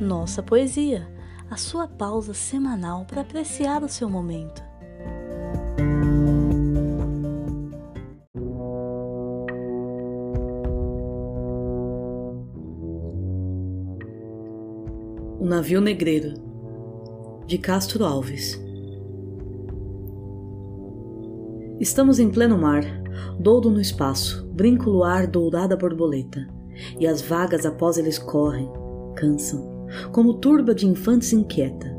Nossa Poesia, a sua pausa semanal para apreciar o seu momento. O Navio Negreiro, de Castro Alves. Estamos em pleno mar, doudo no espaço, brinco luar dourada borboleta, e as vagas após eles correm, cansam, como turba de infantes inquieta.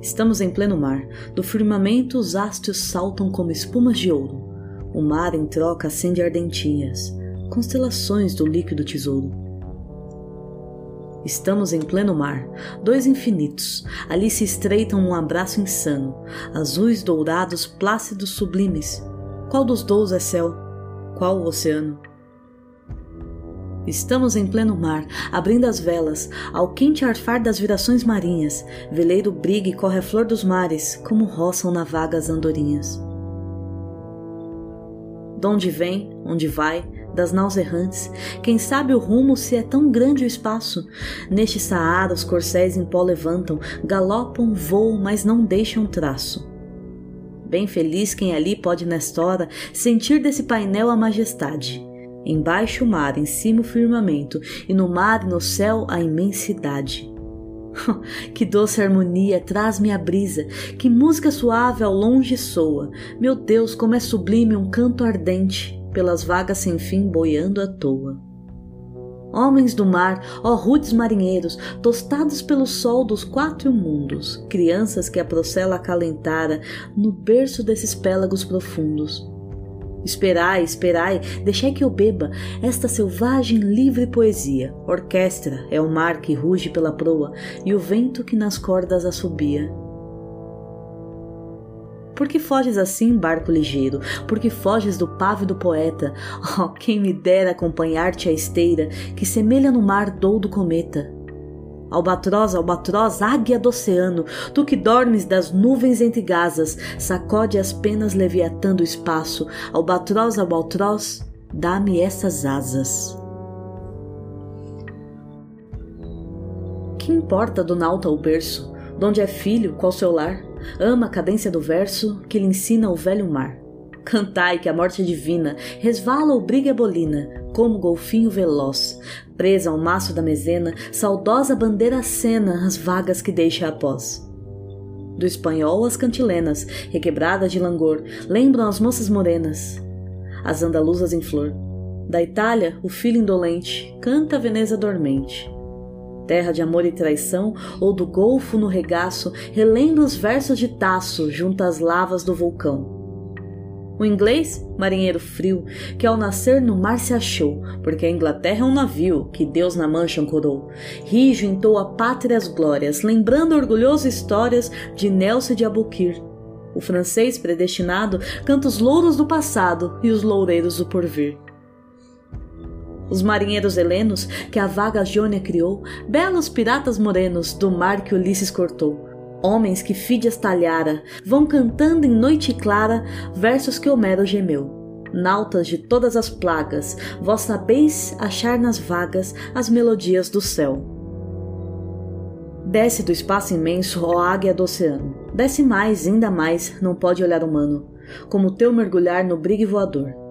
Estamos em pleno mar, do firmamento os astros saltam como espumas de ouro. O mar em troca acende ardentinhas, constelações do líquido tesouro. Estamos em pleno mar, dois infinitos, ali se estreitam num abraço insano, azuis dourados, plácidos sublimes. Qual dos dous é céu? Qual o oceano? Estamos em pleno mar, abrindo as velas, ao quente arfar das virações marinhas, veleiro briga e corre a flor dos mares, como roçam na vaga as andorinhas. Donde vem, onde vai, das naus errantes, quem sabe o rumo se é tão grande o espaço? Neste Saara os corcéis em pó levantam, galopam, voam, mas não deixam traço. Bem feliz quem ali pode nesta hora sentir desse painel a majestade Embaixo o mar, em cima o firmamento, e no mar e no céu a imensidade. que doce harmonia traz-me a brisa, que música suave ao longe soa. Meu Deus, como é sublime um canto ardente, pelas vagas sem fim boiando à toa. Homens do mar, ó rudes marinheiros, tostados pelo sol dos quatro mundos, crianças que a procela acalentara no berço desses pélagos profundos Esperai, esperai, deixai que eu beba esta selvagem livre poesia. Orquestra é o mar que ruge pela proa e o vento que nas cordas assobia. Por que foges assim, barco ligeiro? Por que foges do pávido poeta? Oh, quem me dera acompanhar-te à esteira, que semelha no mar doudo cometa. Albatroz, albatroz, águia do oceano, tu que dormes das nuvens entre gazas, sacode as penas leviatando o espaço. Albatroz, albatroz, dá-me essas asas. Que importa do nauta o berço, donde é filho, qual seu lar? Ama a cadência do verso que lhe ensina o velho mar. Cantai que a morte é divina, resvala ou briga bolina, como golfinho veloz. Presa ao maço da mezena, saudosa bandeira acena as vagas que deixa após. Do espanhol as cantilenas, requebradas de langor, lembram as moças morenas, as andaluzas em flor. Da Itália, o filho indolente canta a Veneza dormente. Terra de amor e traição, ou do golfo no regaço, relembra os versos de Tasso junto às lavas do vulcão o inglês, marinheiro frio, que ao nascer no mar se achou, porque a Inglaterra é um navio que Deus na mancha ancorou. Rijo entou a pátria as glórias, lembrando orgulhoso histórias de Nelson de Abukir. O francês predestinado canta os louros do passado e os loureiros do porvir. Os marinheiros helenos que a vaga Jônia criou, belos piratas morenos do mar que Ulisses cortou, Homens que Fídias talhara vão cantando em noite clara versos que Homero gemeu. Nautas de todas as plagas, vós sabeis achar nas vagas as melodias do céu. Desce do espaço imenso, ó águia do oceano. Desce mais, ainda mais, não pode olhar humano, como teu mergulhar no brigue voador.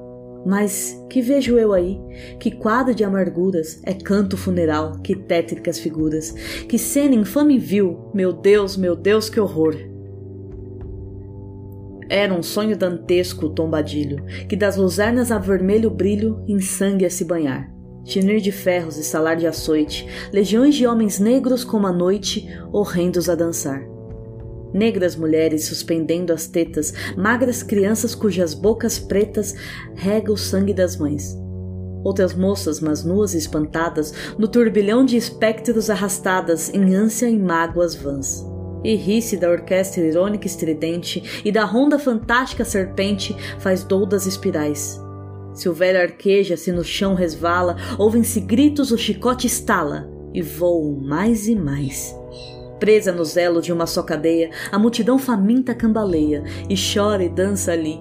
Mas que vejo eu aí? Que quadro de amarguras é canto funeral, que tétricas figuras, que cena infame vil, meu Deus, meu Deus, que horror! Era um sonho dantesco o tombadilho, que das luzernas a vermelho brilho em sangue a se banhar. Tinir de ferros e salar de açoite, legiões de homens negros como a noite, horrendos a dançar negras mulheres suspendendo as tetas, magras crianças cujas bocas pretas rega o sangue das mães. Outras moças, mas nuas e espantadas, no turbilhão de espectros arrastadas em ânsia e mágoas vãs. E ri-se da orquestra irônica estridente e da ronda fantástica serpente faz doudas espirais. Se o velho arqueja, se no chão resvala, ouvem-se gritos, o chicote estala e voam mais e mais. Presa no zelo de uma só cadeia, a multidão faminta cambaleia e chora e dança ali.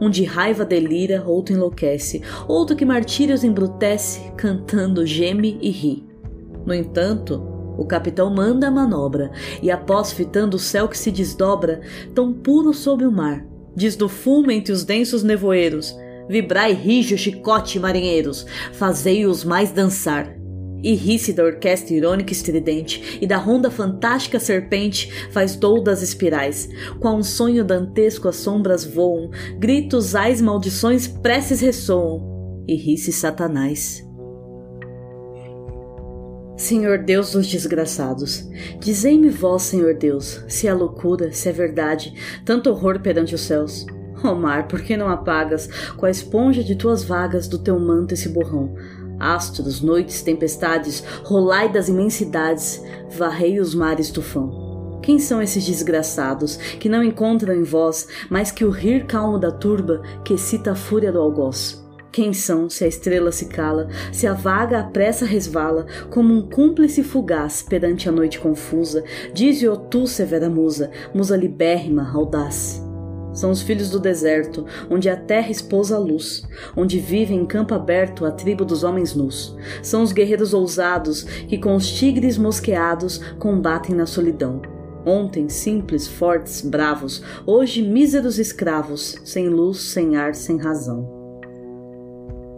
Um de raiva delira, outro enlouquece, outro que martírios embrutece, cantando geme e ri. No entanto, O capitão manda a manobra, e após fitando o céu que se desdobra, tão puro sob o mar, diz do fumo entre os densos nevoeiros: Vibrai rijo chicote, marinheiros, fazei-os mais dançar. E ri-se da orquestra irônica estridente, e da ronda fantástica serpente faz doudas espirais. Qual um sonho dantesco as sombras voam, gritos, ais, maldições, preces ressoam. E ri-se Satanás. Senhor Deus dos desgraçados, dizei-me vós, Senhor Deus, se é loucura, se é verdade, tanto horror perante os céus. Ó oh mar, por que não apagas, com a esponja de tuas vagas, do teu manto esse borrão? Astros, noites, tempestades, rolai das imensidades, varrei os mares tufão. Quem são esses desgraçados que não encontram em vós mais que o rir calmo da turba que excita a fúria do algoz? Quem são, se a estrela se cala, se a vaga à pressa resvala, como um cúmplice fugaz perante a noite confusa, dize-o tu, severa musa, musa libérrima, audaz. São os filhos do deserto, onde a terra espousa a luz, onde vive em campo aberto a tribo dos homens nus. São os guerreiros ousados que com os tigres mosqueados combatem na solidão. Ontem simples, fortes, bravos, hoje míseros escravos, sem luz, sem ar, sem razão.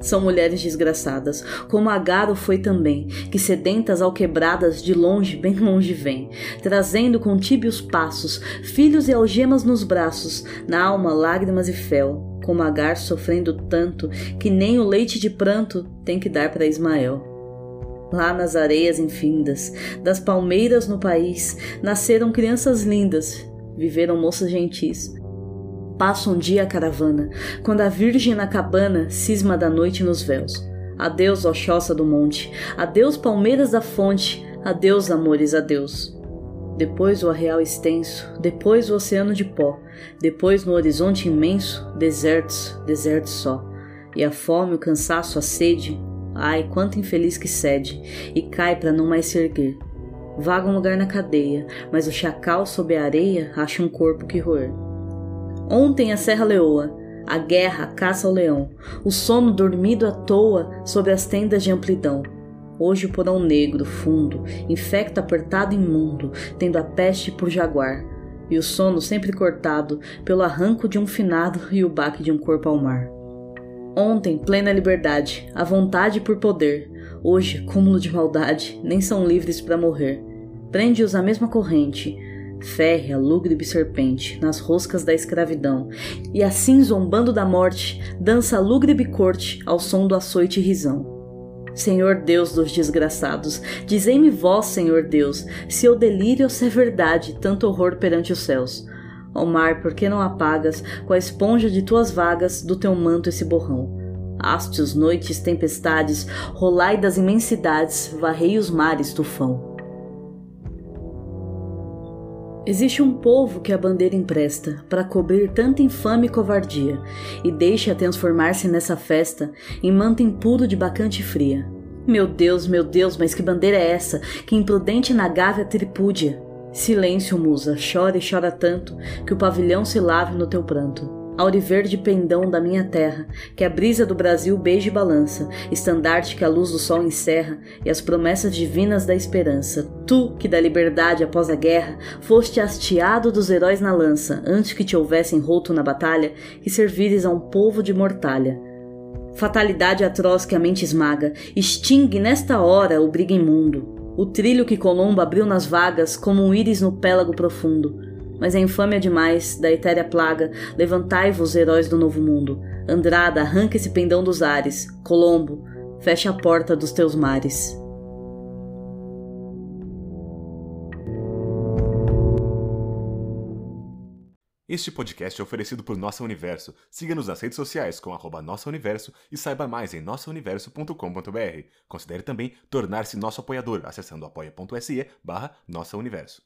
São mulheres desgraçadas, como Agaro foi também, que sedentas alquebradas de longe, bem longe vêm, trazendo com tíbios passos, filhos e algemas nos braços, na alma lágrimas e fel, como Agar sofrendo tanto, que nem o leite de pranto tem que dar para Ismael. Lá nas areias infindas, das palmeiras no país, nasceram crianças lindas, viveram moças gentis, Passa um dia a caravana, quando a virgem na cabana cisma da noite nos véus. Adeus, choça do monte, adeus, palmeiras da fonte, adeus, amores, adeus. Depois o arreal extenso, depois o oceano de pó, depois no horizonte imenso, desertos, desertos só. E a fome, o cansaço, a sede, ai, quanto infeliz que cede, e cai para não mais se erguer. Vaga um lugar na cadeia, mas o chacal sob a areia acha um corpo que roer. Ontem a Serra Leoa, a guerra, caça ao leão, o sono dormido à toa sobre as tendas de amplidão. Hoje o porão negro, fundo, infecto apertado imundo, tendo a peste por jaguar, e o sono sempre cortado pelo arranco de um finado e o baque de um corpo ao mar. Ontem, plena liberdade, a vontade por poder, hoje, cúmulo de maldade, nem são livres para morrer. Prende-os à mesma corrente, férrea, lúgubre serpente, nas roscas da escravidão, e assim zombando da morte, dança a lúgubre corte ao som do açoite e risão. Senhor Deus dos desgraçados, dizei-me vós, Senhor Deus, se eu delírio ou se é verdade tanto horror perante os céus. Ó mar, por que não apagas, com a esponja de tuas vagas, do teu manto esse borrão? Hastes, noites, tempestades, rolai das imensidades, varrei os mares, tufão. Existe um povo que a bandeira empresta para cobrir tanta infame covardia e deixa transformar-se nessa festa em manto impuro de bacante fria. Meu Deus, meu Deus, mas que bandeira é essa? Que imprudente na gávea tripúdia! Silêncio, musa, chora e chora tanto que o pavilhão se lave no teu pranto auriverde pendão da minha terra, que a brisa do Brasil beija e balança, estandarte que a luz do sol encerra, e as promessas divinas da esperança. Tu, que da liberdade após a guerra, foste hasteado dos heróis na lança, antes que te houvessem roto na batalha, que servires a um povo de mortalha. Fatalidade atroz que a mente esmaga, extingue nesta hora o briga imundo. O trilho que Colombo abriu nas vagas, como um íris no pélago profundo mas é infâmia demais da etérea plaga. Levantai-vos, heróis do novo mundo. Andrada, arranca esse pendão dos ares. Colombo, fecha a porta dos teus mares. Este podcast é oferecido por Nossa Universo. Siga-nos nas redes sociais com arroba Nossa Universo e saiba mais em nossauniverso.com.br. Considere também tornar-se nosso apoiador acessando apoia.se barra Nossa Universo.